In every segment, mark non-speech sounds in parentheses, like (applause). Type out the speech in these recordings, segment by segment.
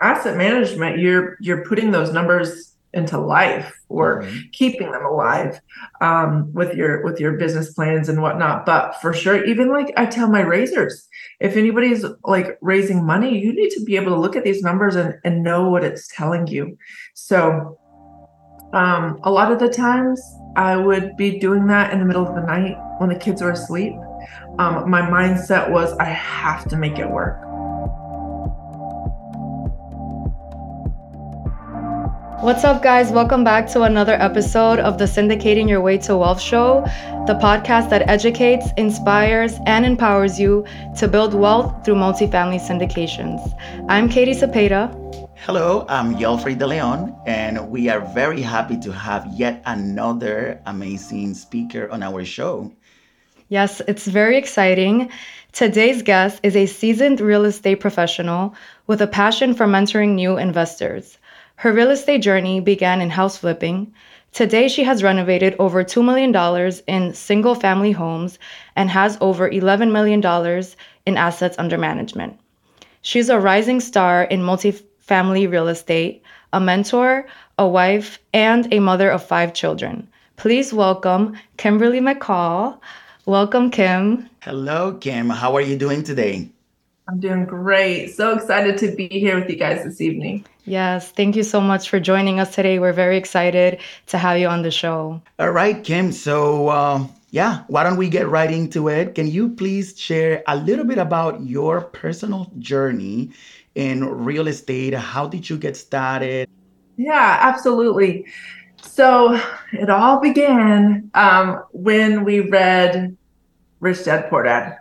asset management, you're you're putting those numbers into life or mm-hmm. keeping them alive um, with your with your business plans and whatnot. But for sure, even like I tell my raisers, if anybody's like raising money, you need to be able to look at these numbers and, and know what it's telling you. So um, a lot of the times I would be doing that in the middle of the night when the kids are asleep. Um, my mindset was I have to make it work. What's up, guys? Welcome back to another episode of the Syndicating Your Way to Wealth show, the podcast that educates, inspires, and empowers you to build wealth through multifamily syndications. I'm Katie Cepeda. Hello, I'm Yelfrey De Leon, and we are very happy to have yet another amazing speaker on our show. Yes, it's very exciting. Today's guest is a seasoned real estate professional with a passion for mentoring new investors. Her real estate journey began in house flipping. Today, she has renovated over $2 million in single family homes and has over $11 million in assets under management. She's a rising star in multifamily real estate, a mentor, a wife, and a mother of five children. Please welcome Kimberly McCall. Welcome, Kim. Hello, Kim. How are you doing today? I'm doing great. So excited to be here with you guys this evening. Yes, thank you so much for joining us today. We're very excited to have you on the show. All right, Kim. So, uh, yeah, why don't we get right into it? Can you please share a little bit about your personal journey in real estate? How did you get started? Yeah, absolutely. So, it all began um, when we read Rich Dad Poor Dad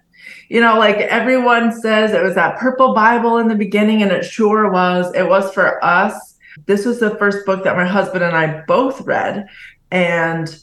you know, like everyone says it was that purple Bible in the beginning, and it sure was. It was for us. This was the first book that my husband and I both read. And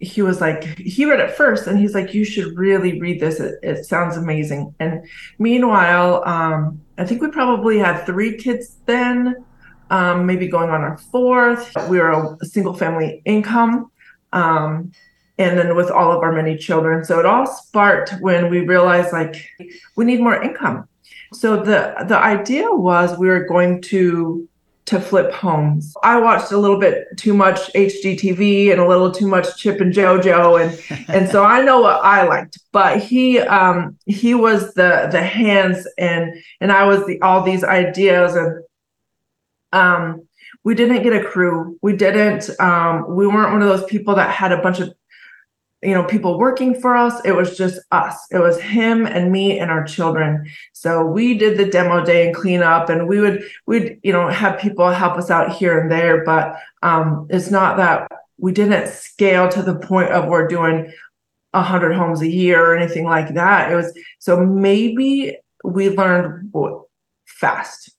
he was like, he read it first, and he's like, you should really read this. It, it sounds amazing. And meanwhile, um, I think we probably had three kids then, um, maybe going on our fourth. We were a single family income. Um, and then with all of our many children. So it all sparked when we realized like we need more income. So the the idea was we were going to to flip homes. I watched a little bit too much HGTV and a little too much Chip and JoJo and and so I know what I liked. But he um he was the the hands and and I was the all these ideas and um we didn't get a crew. We didn't um we weren't one of those people that had a bunch of you know people working for us. It was just us. It was him and me and our children. So we did the demo day and clean up and we would we'd you know have people help us out here and there but um it's not that we didn't scale to the point of we're doing 100 homes a year or anything like that. It was so maybe we learned fast.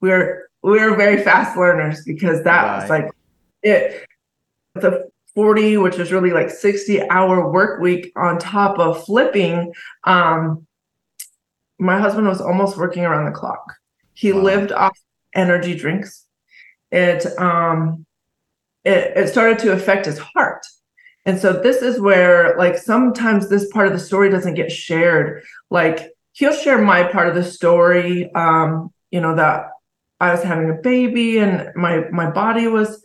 We're we're very fast learners because that right. was like it the 40 which is really like 60 hour work week on top of flipping um my husband was almost working around the clock. He wow. lived off energy drinks. It um it, it started to affect his heart. And so this is where like sometimes this part of the story doesn't get shared. Like he'll share my part of the story um you know that i was having a baby and my my body was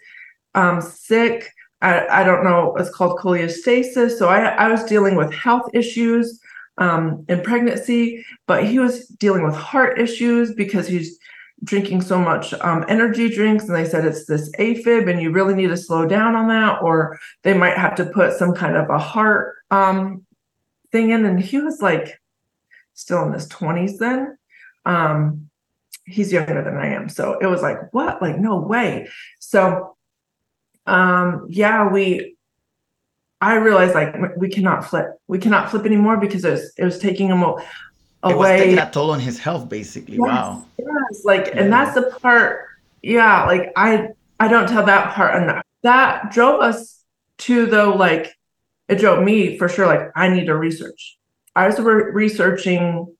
um sick I, I don't know, it's called cholestasis. So I, I was dealing with health issues um, in pregnancy, but he was dealing with heart issues because he's drinking so much um, energy drinks. And they said it's this AFib and you really need to slow down on that, or they might have to put some kind of a heart um, thing in. And he was like still in his 20s then. Um, he's younger than I am. So it was like, what? Like, no way. So um, yeah, we, I realized like we cannot flip. We cannot flip anymore because it was, it was taking him away. It was taking that toll on his health, basically. Yes, wow. Yes, like, yeah. and that's the part. Yeah, like I, I don't tell that part enough. That drove us to though, like, it drove me for sure. Like, I need to research. I was re- researching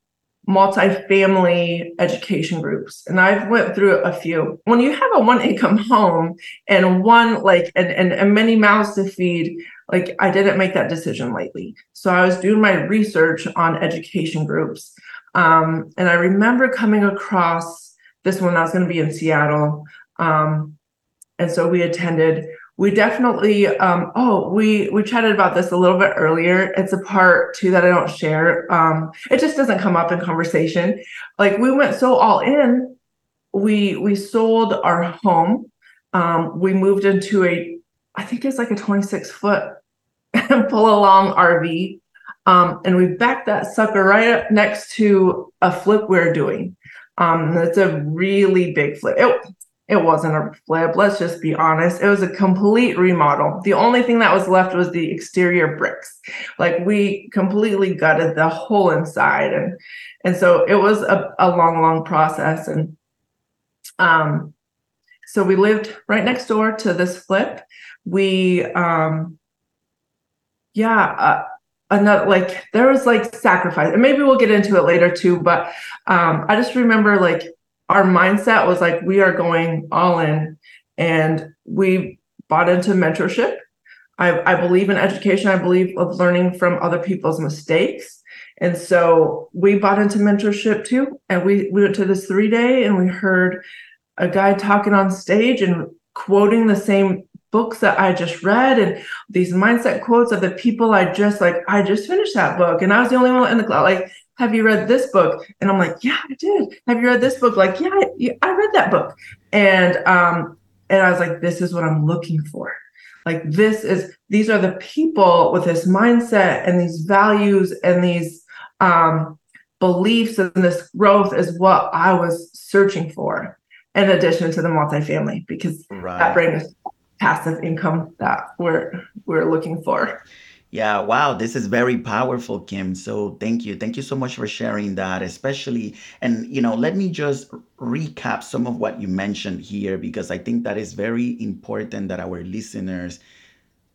multi-family education groups and i've went through a few when you have a one income home and one like and, and, and many mouths to feed like i didn't make that decision lately so i was doing my research on education groups um, and i remember coming across this one I was going to be in Seattle. Um, and so we attended. We definitely, um, oh, we we chatted about this a little bit earlier. It's a part too that I don't share. Um, it just doesn't come up in conversation. Like we went so all in. We we sold our home. Um, we moved into a, I think it's like a 26 foot (laughs) pull along RV. Um, and we backed that sucker right up next to a flip we're doing. Um, it's a really big flip. It, it wasn't a flip, let's just be honest. It was a complete remodel. The only thing that was left was the exterior bricks. Like we completely gutted the whole inside. And and so it was a, a long, long process. And um so we lived right next door to this flip. We um yeah, uh, another like there was like sacrifice and maybe we'll get into it later too but um i just remember like our mindset was like we are going all in. And we bought into mentorship. I i believe in education. I believe of learning from other people's mistakes. And so we bought into mentorship too. And we, we went to this three day and we heard a guy talking on stage and quoting the same books that I just read and these mindset quotes of the people I just like, I just finished that book and I was the only one in the class. Like, have you read this book? And I'm like, yeah, I did. Have you read this book? Like, yeah, I, I read that book. And um, and I was like, this is what I'm looking for. Like, this is these are the people with this mindset and these values and these um beliefs and this growth is what I was searching for in addition to the multifamily because right. that brings passive income that we're we're looking for. Yeah, wow, this is very powerful, Kim. So thank you. Thank you so much for sharing that, especially. And, you know, let me just recap some of what you mentioned here because I think that is very important that our listeners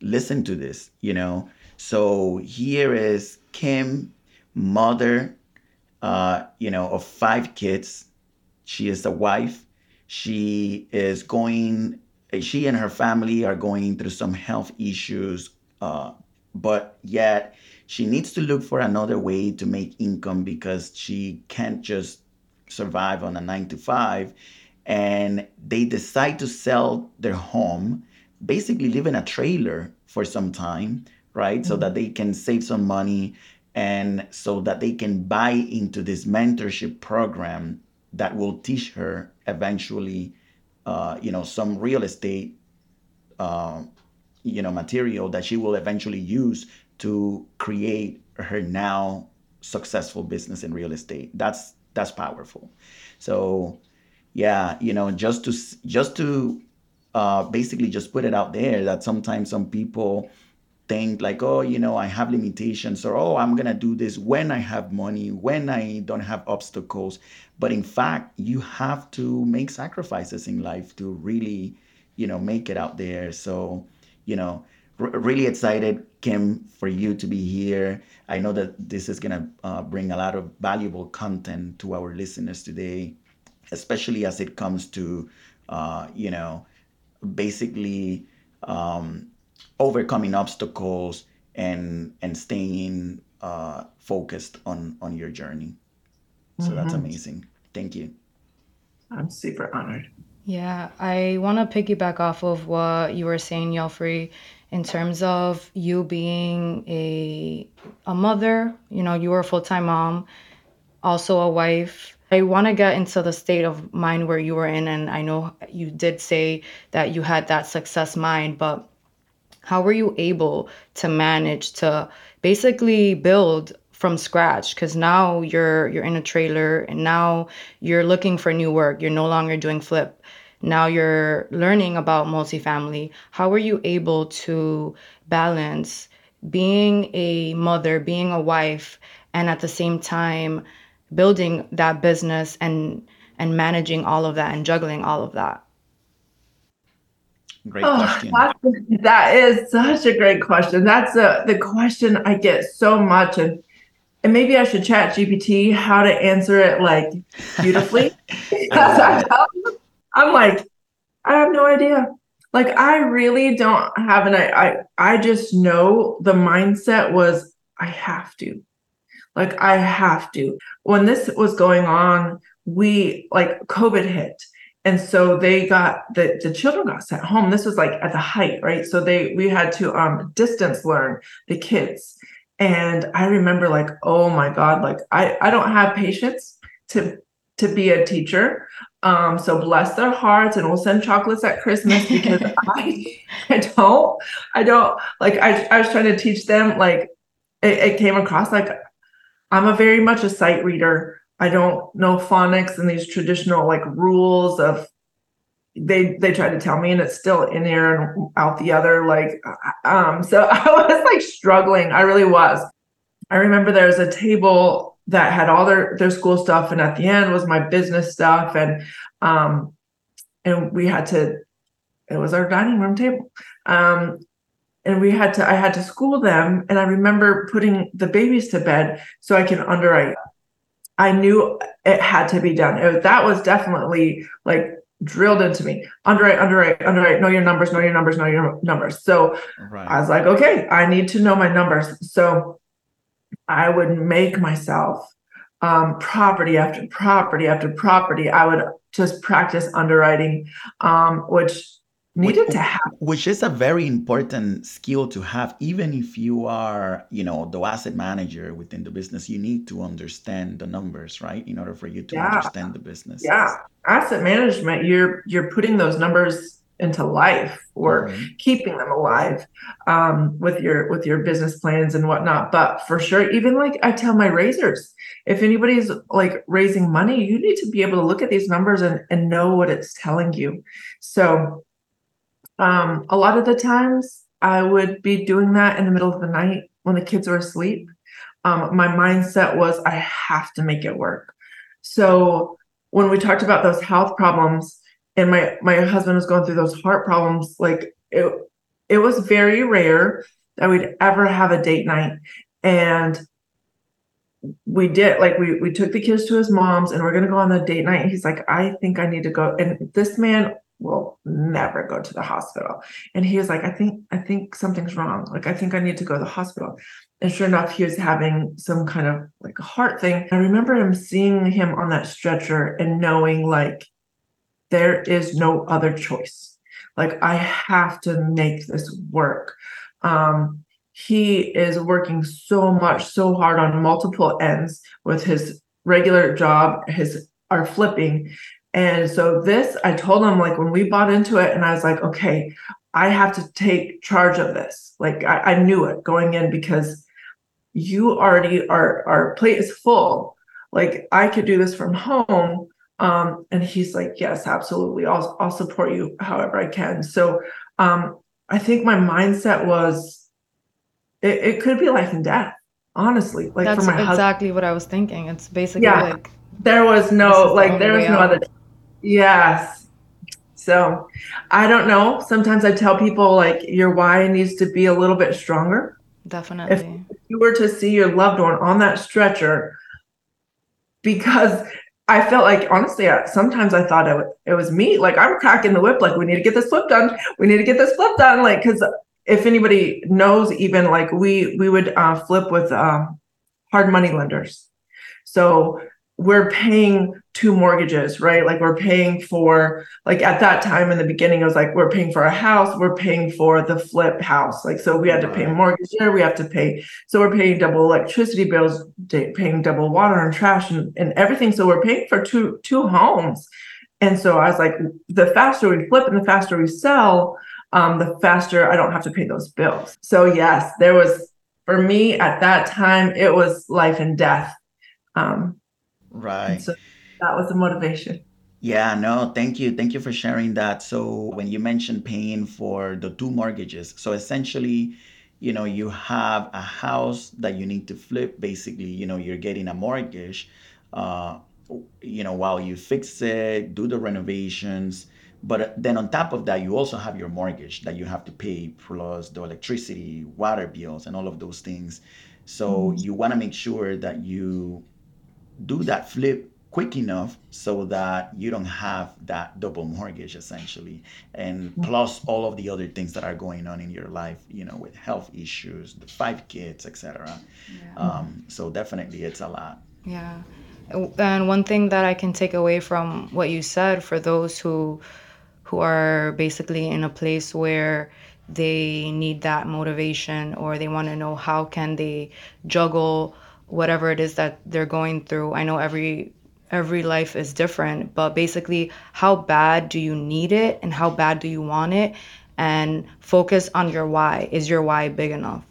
listen to this, you know. So here is Kim, mother, uh, you know, of five kids. She is a wife. She is going she and her family are going through some health issues, uh, but yet she needs to look for another way to make income because she can't just survive on a nine to five. And they decide to sell their home, basically live in a trailer for some time, right? Mm-hmm. So that they can save some money and so that they can buy into this mentorship program that will teach her eventually uh, you know, some real estate, uh, you know, material that she will eventually use to create her now successful business in real estate. That's that's powerful. So, yeah, you know, just to just to uh, basically just put it out there that sometimes some people think like, oh, you know, I have limitations, or oh, I'm gonna do this when I have money, when I don't have obstacles. But in fact, you have to make sacrifices in life to really, you know, make it out there. So, you know, r- really excited, Kim, for you to be here. I know that this is gonna uh, bring a lot of valuable content to our listeners today, especially as it comes to, uh, you know, basically. Um, overcoming obstacles and and staying uh, focused on on your journey. So mm-hmm. that's amazing. Thank you. I'm super honored. Yeah, I want to piggyback off of what you were saying, Yelfrey, in terms of you being a a mother. You know, you were a full time mom, also a wife. I want to get into the state of mind where you were in, and I know you did say that you had that success mind, but how were you able to manage to basically build from scratch because now you're you're in a trailer and now you're looking for new work you're no longer doing flip now you're learning about multifamily how were you able to balance being a mother being a wife and at the same time building that business and and managing all of that and juggling all of that Great oh, question. That is such a great question. That's a, the question I get so much. And, and maybe I should chat GPT how to answer it like beautifully. (laughs) I'm like, I have no idea. Like I really don't have an I I just know the mindset was I have to. Like I have to. When this was going on, we like COVID hit. And so they got the, the children got sent home. This was like at the height, right? So they we had to um distance learn the kids. And I remember like, oh my God, like I, I don't have patience to to be a teacher. Um, so bless their hearts and we'll send chocolates at Christmas (laughs) because I I don't I don't like I, I was trying to teach them like it, it came across like I'm a very much a sight reader. I don't know phonics and these traditional like rules of they they tried to tell me and it's still in here and out the other like um so (laughs) I was like struggling. I really was. I remember there was a table that had all their their school stuff and at the end was my business stuff and um and we had to it was our dining room table. Um and we had to i had to school them and i remember putting the babies to bed so i can underwrite. I knew it had to be done. It, that was definitely like drilled into me. Underwrite underwrite underwrite know your numbers know your numbers know your numbers. So right. i was like okay i need to know my numbers. So i would make myself um, property after property after property. I would just practice underwriting um, which needed which, to have. which is a very important skill to have. Even if you are you know the asset manager within the business you need to understand the numbers right? In order for you to yeah. understand the business. Yeah. Asset management you're you're putting those numbers into life or mm-hmm. keeping them alive um, with your with your business plans and whatnot. But for sure even like i tell my raisers if anybody's like raising money you need to be able to look at these numbers and, and know what it's telling you. So um, a lot of the times I would be doing that in the middle of the night when the kids were asleep. Um, my mindset was I have to make it work. So when we talked about those health problems and my my husband was going through those heart problems, like it it was very rare that we'd ever have a date night. And we did like we we took the kids to his mom's and we're gonna go on the date night. He's like, I think I need to go. And this man will never go to the hospital. And he was like, I think, I think something's wrong. Like, I think I need to go to the hospital. And sure enough, he was having some kind of like a heart thing. I remember him seeing him on that stretcher and knowing like there is no other choice. Like I have to make this work. Um, he is working so much, so hard on multiple ends with his regular job, his are flipping and so this, I told him like when we bought into it, and I was like, okay, I have to take charge of this. Like I, I knew it going in because you already are our plate is full. Like I could do this from home. Um, and he's like, yes, absolutely. I'll I'll support you however I can. So um, I think my mindset was it, it could be life and death, honestly. Like That's for my exactly husband. what I was thinking. It's basically yeah, like there was no like there was no out. other Yes. So I don't know. Sometimes I tell people like your why needs to be a little bit stronger. Definitely. If you were to see your loved one on that stretcher, because I felt like honestly, sometimes I thought it, it was me. Like I'm cracking the whip. Like we need to get this flip done. We need to get this flip done. Like because if anybody knows, even like we we would uh, flip with um, hard money lenders. So we're paying two mortgages, right? Like we're paying for like at that time in the beginning, it was like we're paying for a house, we're paying for the flip house. Like so we had to pay mortgage there, we have to pay. So we're paying double electricity bills, paying double water and trash and, and everything. So we're paying for two two homes. And so I was like, the faster we flip and the faster we sell, um, the faster I don't have to pay those bills. So yes, there was for me at that time, it was life and death. Um, Right. So that was the motivation. Yeah, no, thank you. Thank you for sharing that. So when you mentioned paying for the two mortgages, so essentially, you know, you have a house that you need to flip. Basically, you know, you're getting a mortgage, uh, you know, while you fix it, do the renovations. But then on top of that, you also have your mortgage that you have to pay, plus the electricity, water bills, and all of those things. So mm-hmm. you want to make sure that you do that flip quick enough so that you don't have that double mortgage essentially and plus all of the other things that are going on in your life you know with health issues the five kids etc yeah. um, so definitely it's a lot. Yeah. And one thing that I can take away from what you said for those who who are basically in a place where they need that motivation or they want to know how can they juggle whatever it is that they're going through. I know every every life is different, but basically how bad do you need it and how bad do you want it and focus on your why. Is your why big enough?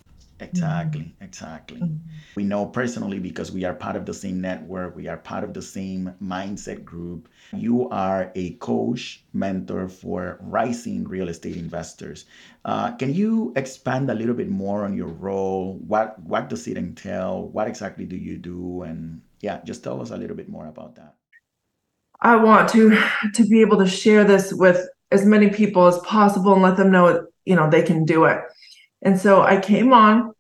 Exactly, exactly. Mm-hmm. We know personally because we are part of the same network, we are part of the same mindset group. You are a coach, mentor for rising real estate investors. Uh, can you expand a little bit more on your role? What what does it entail? What exactly do you do? And yeah, just tell us a little bit more about that. I want to to be able to share this with as many people as possible and let them know you know they can do it. And so I came on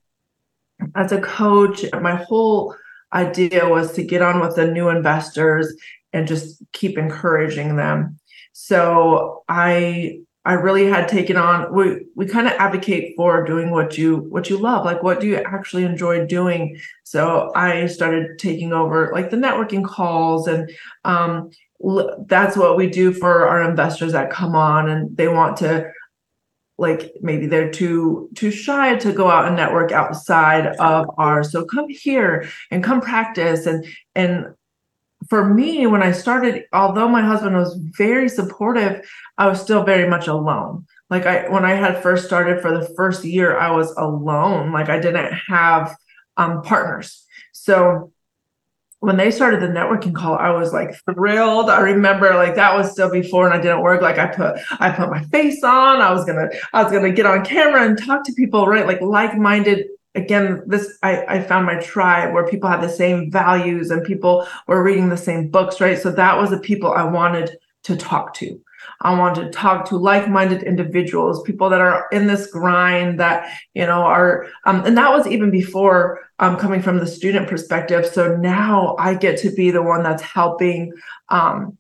as a coach. My whole idea was to get on with the new investors and just keep encouraging them. So I I really had taken on we we kind of advocate for doing what you what you love like what do you actually enjoy doing so I started taking over like the networking calls and um that's what we do for our investors that come on and they want to like maybe they're too too shy to go out and network outside of ours. So come here and come practice. And and for me when i started although my husband was very supportive i was still very much alone. Like i when i had first started for the first year i was alone. Like i didn't have um partners. So when they started the networking call, I was like thrilled. I remember like that was still before and I didn't work. Like I put I put my face on. I was gonna I was gonna get on camera and talk to people, right? Like like-minded. Again, this I, I found my tribe where people had the same values and people were reading the same books, right? So that was the people I wanted to talk to. I want to talk to like-minded individuals, people that are in this grind that you know are, um, and that was even before um, coming from the student perspective. So now I get to be the one that's helping um,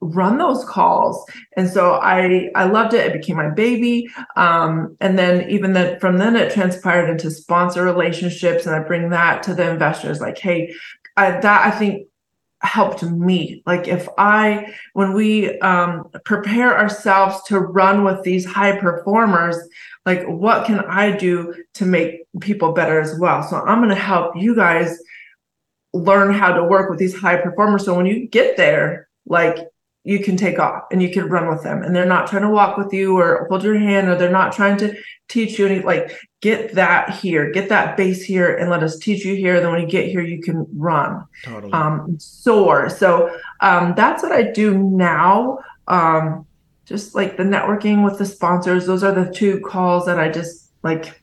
run those calls, and so I I loved it. It became my baby, um, and then even then from then it transpired into sponsor relationships, and I bring that to the investors. Like, hey, I, that I think helped me. Like if i when we um, prepare ourselves to run with these high performers like what can i do to make people better as well? So i'm going to help you guys learn how to work with these high performers. So when you get there like you can take off and you can run with them. And they're not trying to walk with you or hold your hand or they're not trying to teach you any like get that here get that base here and let us teach you here. Then when you get here you can run. Totally. um soar. So um that's what i do now. Um just like the networking with the sponsors those are the two calls that i just like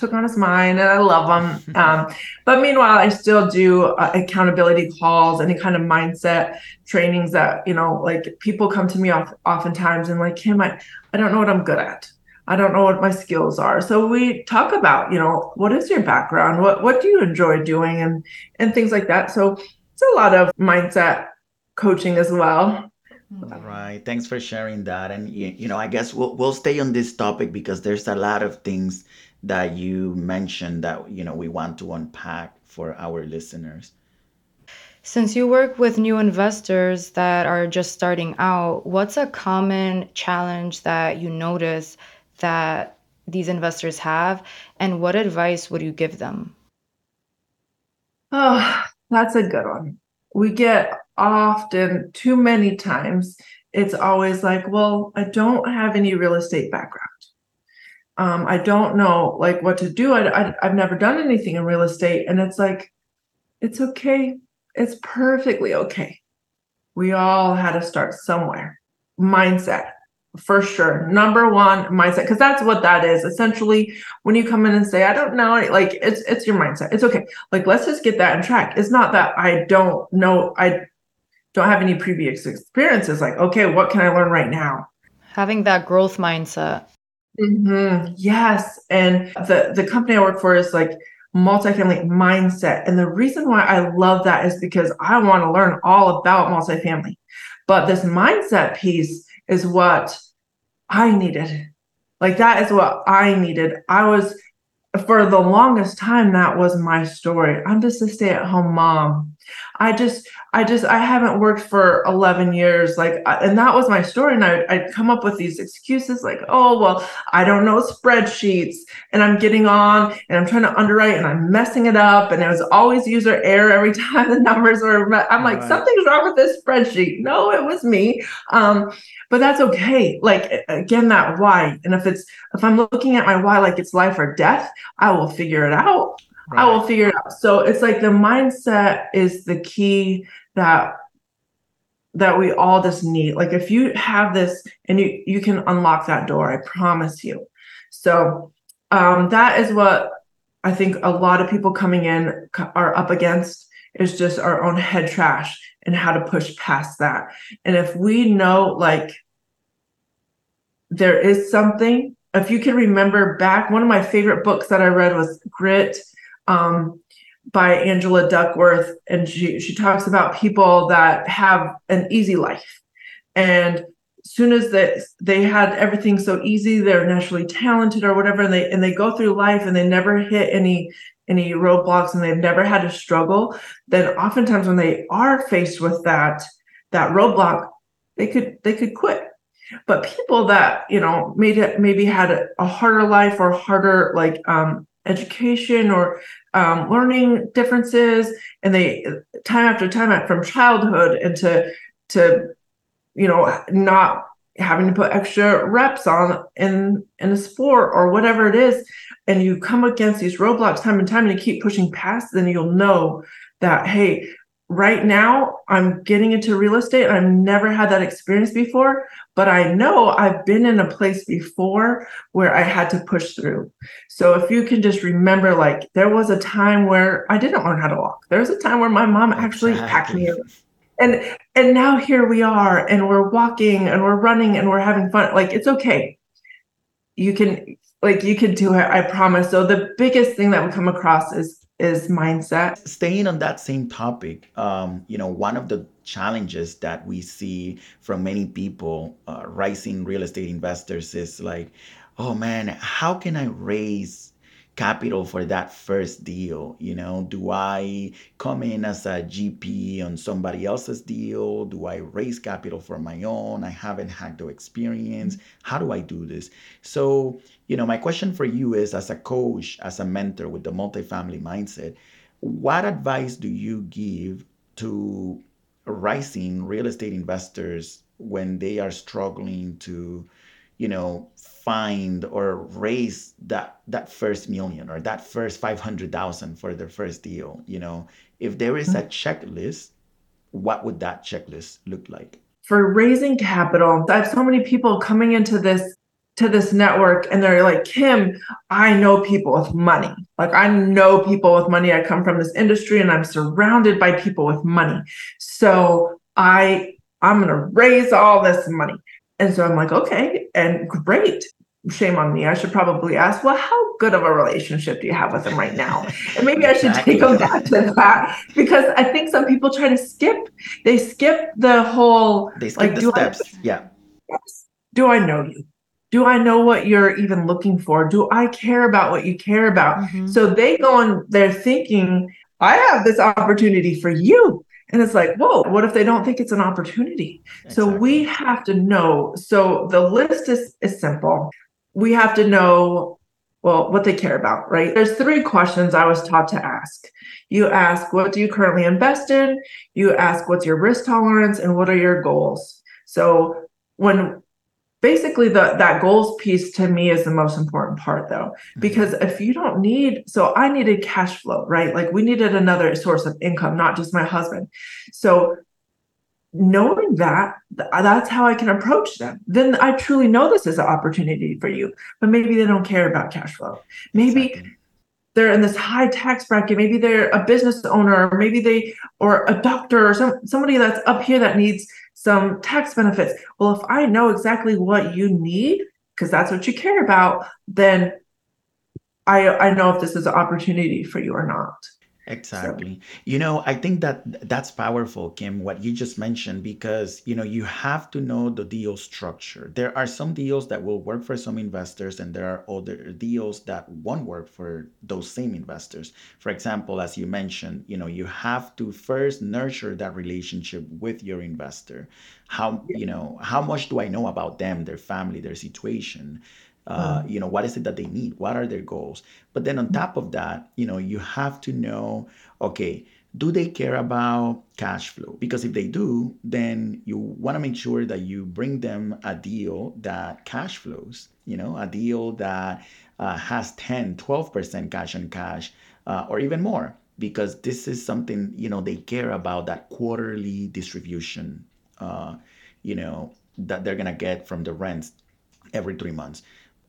took on his mind and I love them. (laughs) Um, but meanwhile, I still do uh, accountability calls, any kind of mindset trainings that, you know, like people come to me off, oftentimes and like, Kim, I, I don't know what I'm good at. I don't know what my skills are. So we talk about, you know, what is your background? What what do you enjoy doing and and things like that. So it's a lot of mindset coaching as well. All right. Thanks for sharing that. And you know, I guess we'll we'll stay on this topic because there's a lot of things that you mentioned that you know we want to unpack for our listeners? Since you work with new investors that are just starting out what's a common challenge that you notice that these investors have and what advice would you give them? Oh that's a good one. We get often too many times it's always like well i don't have any real estate background um, I don't know like what to do. I, I I've never done anything in real estate, and it's like, it's okay. It's perfectly okay. We all had to start somewhere. Mindset, for sure. Number one, mindset, because that's what that is. Essentially, when you come in and say, I don't know, like it's it's your mindset. It's okay. Like let's just get that in track. It's not that I don't know, I don't have any previous experiences. Like, okay, what can I learn right now? Having that growth mindset. Mm-hmm. Yes. And the, the company I work for is like multifamily mindset. And the reason why I love that is because I want to learn all about multifamily. But this mindset piece is what I needed. Like that is what I needed. I was for the longest time that was my story. I'm just a stay-at-home mom. I just, I just, I haven't worked for 11 years. Like, and that was my story. And I, I'd come up with these excuses like, oh, well, I don't know spreadsheets and I'm getting on and I'm trying to underwrite and I'm messing it up. And it was always user error every (laughs) time the numbers were, I'm like, right. something's wrong with this spreadsheet. No, it was me. Um, but that's okay. Like, again, that why. And if it's, if I'm looking at my why like it's life or death, I will figure it out. Right. I will figure it out. So it's like the mindset is the key that that we all just need. Like if you have this and you you can unlock that door, I promise you. So um that is what I think a lot of people coming in are up against is just our own head trash and how to push past that. And if we know like there is something if you can remember back, one of my favorite books that I read was Grit um, by Angela Duckworth, and she she talks about people that have an easy life, and soon as they they had everything so easy, they're naturally talented or whatever, and they and they go through life and they never hit any any roadblocks and they've never had to struggle. Then oftentimes when they are faced with that that roadblock, they could they could quit but people that you know maybe maybe had a, a harder life or harder like um, education or um, learning differences and they time after time from childhood and to to you know not having to put extra reps on in in a sport or whatever it is and you come against these roadblocks time and time and you keep pushing past then you'll know that hey right now I'm getting into real estate. and I've never had that experience before, but I know I've been in a place before where I had to push through. So if you can just remember, like there was a time where I didn't learn how to walk. There was a time where my mom actually packed me up. And and now here we are and we're walking and we're running and we're having fun. Like it's okay. You can like you can do it, I promise. So the biggest thing that we come across is is mindset. Staying on that same topic, um, you know, one of the challenges that we see from many people, uh, rising real estate investors, is like, oh man, how can I raise capital for that first deal? You know, do I come in as a GP on somebody else's deal? Do I raise capital for my own? I haven't had the experience. How do I do this? So, you know, my question for you is as a coach, as a mentor with the multifamily mindset, what advice do you give to rising real estate investors when they are struggling to, you know, find or raise that that first million or that first 500,000 for their first deal, you know, if there is a mm-hmm. checklist, what would that checklist look like? For raising capital, I have so many people coming into this to this network and they're like, Kim, I know people with money. Like I know people with money. I come from this industry and I'm surrounded by people with money. So I I'm gonna raise all this money. And so I'm like, okay, and great. Shame on me. I should probably ask, well, how good of a relationship do you have with them right now? And maybe I should take them back to that because I think some people try to skip. They skip the whole they skip like the steps. I, yeah. Do I know you? Do I know what you're even looking for? Do I care about what you care about? Mm-hmm. So they go on, they're thinking, I have this opportunity for you. And it's like, whoa, what if they don't think it's an opportunity? Exactly. So we have to know. So the list is, is simple. We have to know, well, what they care about, right? There's three questions I was taught to ask. You ask, what do you currently invest in? You ask, what's your risk tolerance? And what are your goals? So when basically the that goals piece to me is the most important part though mm-hmm. because if you don't need so i needed cash flow right? Like we needed another source of income not just my husband. So knowing that that's how i can approach them. Then i truly know this is an opportunity for you but maybe they don't care about cash flow. Maybe exactly. they're in this high tax bracket. Maybe they're a business owner or maybe they or a doctor or some somebody that's up here that needs some tax benefits. Well, if I know exactly what you need, because that's what you care about, then I I know if this is an opportunity for you or not. Exactly. You know, I think that that's powerful, Kim, what you just mentioned, because, you know, you have to know the deal structure. There are some deals that will work for some investors, and there are other deals that won't work for those same investors. For example, as you mentioned, you know, you have to first nurture that relationship with your investor. How, you know, how much do I know about them, their family, their situation? Uh, you know what is it that they need? What are their goals? But then on top of that you know you have to know okay do they care about cash flow? Because if they do then you want to make sure that you bring them a deal that cash flows you know a deal that uh, has 10 12% cash on cash uh, or even more because this is something you know they care about that quarterly distribution uh, you know that they're gonna get from the rents every three months.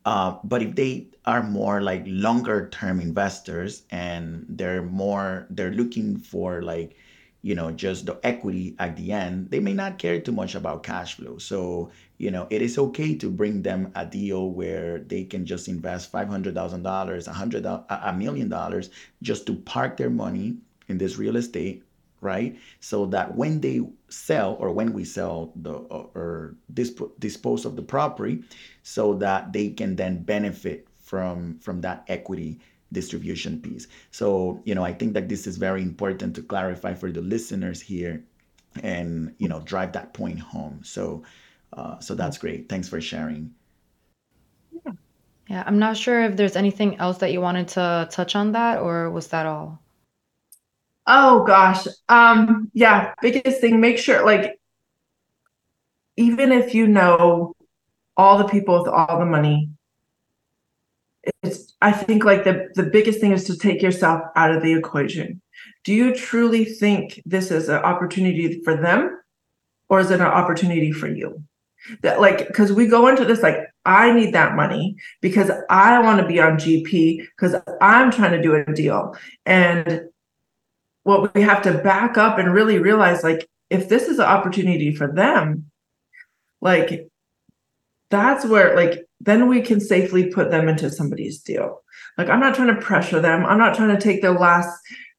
Uh, but if they are more like longer term investors and they're more, they're looking for like, you know, just the equity at the end, they may not care too much about cash flow. So, you know, it is okay to bring them a deal where they can just invest $500,000, a hundred, a a million dollars just to park their money in this real estate right? So that when they sell or when we sell the or, or disp- dispose of the property, so that they can then benefit from from that equity distribution piece. So you know, I think that this is very important to clarify for the listeners here, and you know, drive that point home. So. Uh, so that's great. Thanks for sharing. Yeah, I'm not sure if there's anything else that you wanted to touch on that, or was that all? Oh gosh. Um, yeah, biggest thing, make sure like even if you know all the people with all the money, it's I think like the the biggest thing is to take yourself out of the equation. Do you truly think this is an opportunity for them or is it an opportunity for you? That like because we go into this like I need that money because I want to be on GP because I'm trying to do a deal. And what we have to back up and really realize like if this is an opportunity for them like that's where like then we can safely put them into somebody's deal. Like i'm not trying to pressure them. I'm not trying to take their last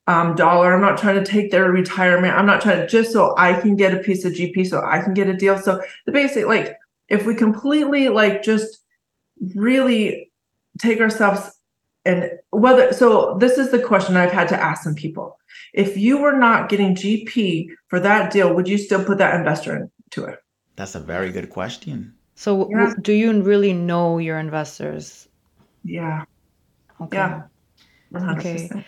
um, dollar. I'm not trying to take their retirement. I'm not trying to just so i can get a piece of gp so i can get a deal. So the basic like if we completely like just really take ourselves and whether so this is the question i've had to ask some people if you were not getting gp for that deal would you still put that investor into it That's a very good question. So, yeah w- do you really know your investors? yeah Okay. yeah Okay. 100%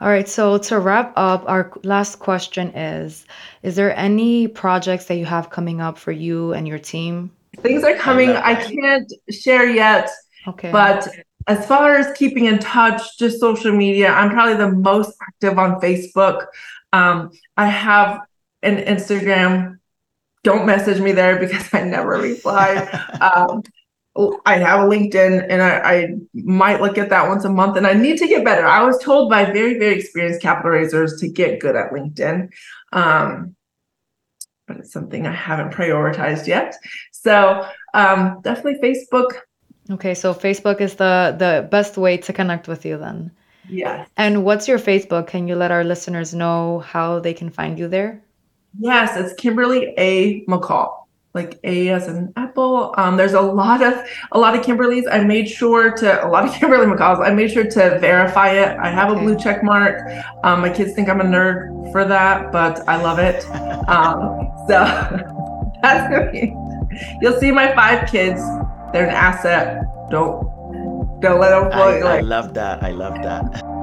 All right. So, to wrap up, our last question is Is there any projects that you have coming up for you and your team? things are coming love i can't share yet Okay. but as far as keeping in touch just social media i'm probably the most active on facebook um, i have an instagram don't message me there because (laughs) i never reply (laughs) um, I have a LinkedIn and I, I might look at that once a month and I need to get better. I was told by very, very experienced capital raisers to get good at LinkedIn. Um, but it's something I haven't prioritized yet. So um, definitely Facebook. Okay. So, Facebook is the, the best way to connect with you then. Yes. And what's your Facebook? Can you let our listeners know how they can find you there? Yes, it's Kimberly A. McCall. Like A as an apple. Um, there's a lot of a lot of Kimberlys. I made sure to a lot of (laughs) Kimberly McCalls. I made sure to verify it. I have a blue check mark. Um, my kids think I'm a nerd for that, but I love it. (laughs) Um, so (laughs) that's me. You'll see my five kids. They're an asset. Don't don't let them I, float. I Like love that. I love that.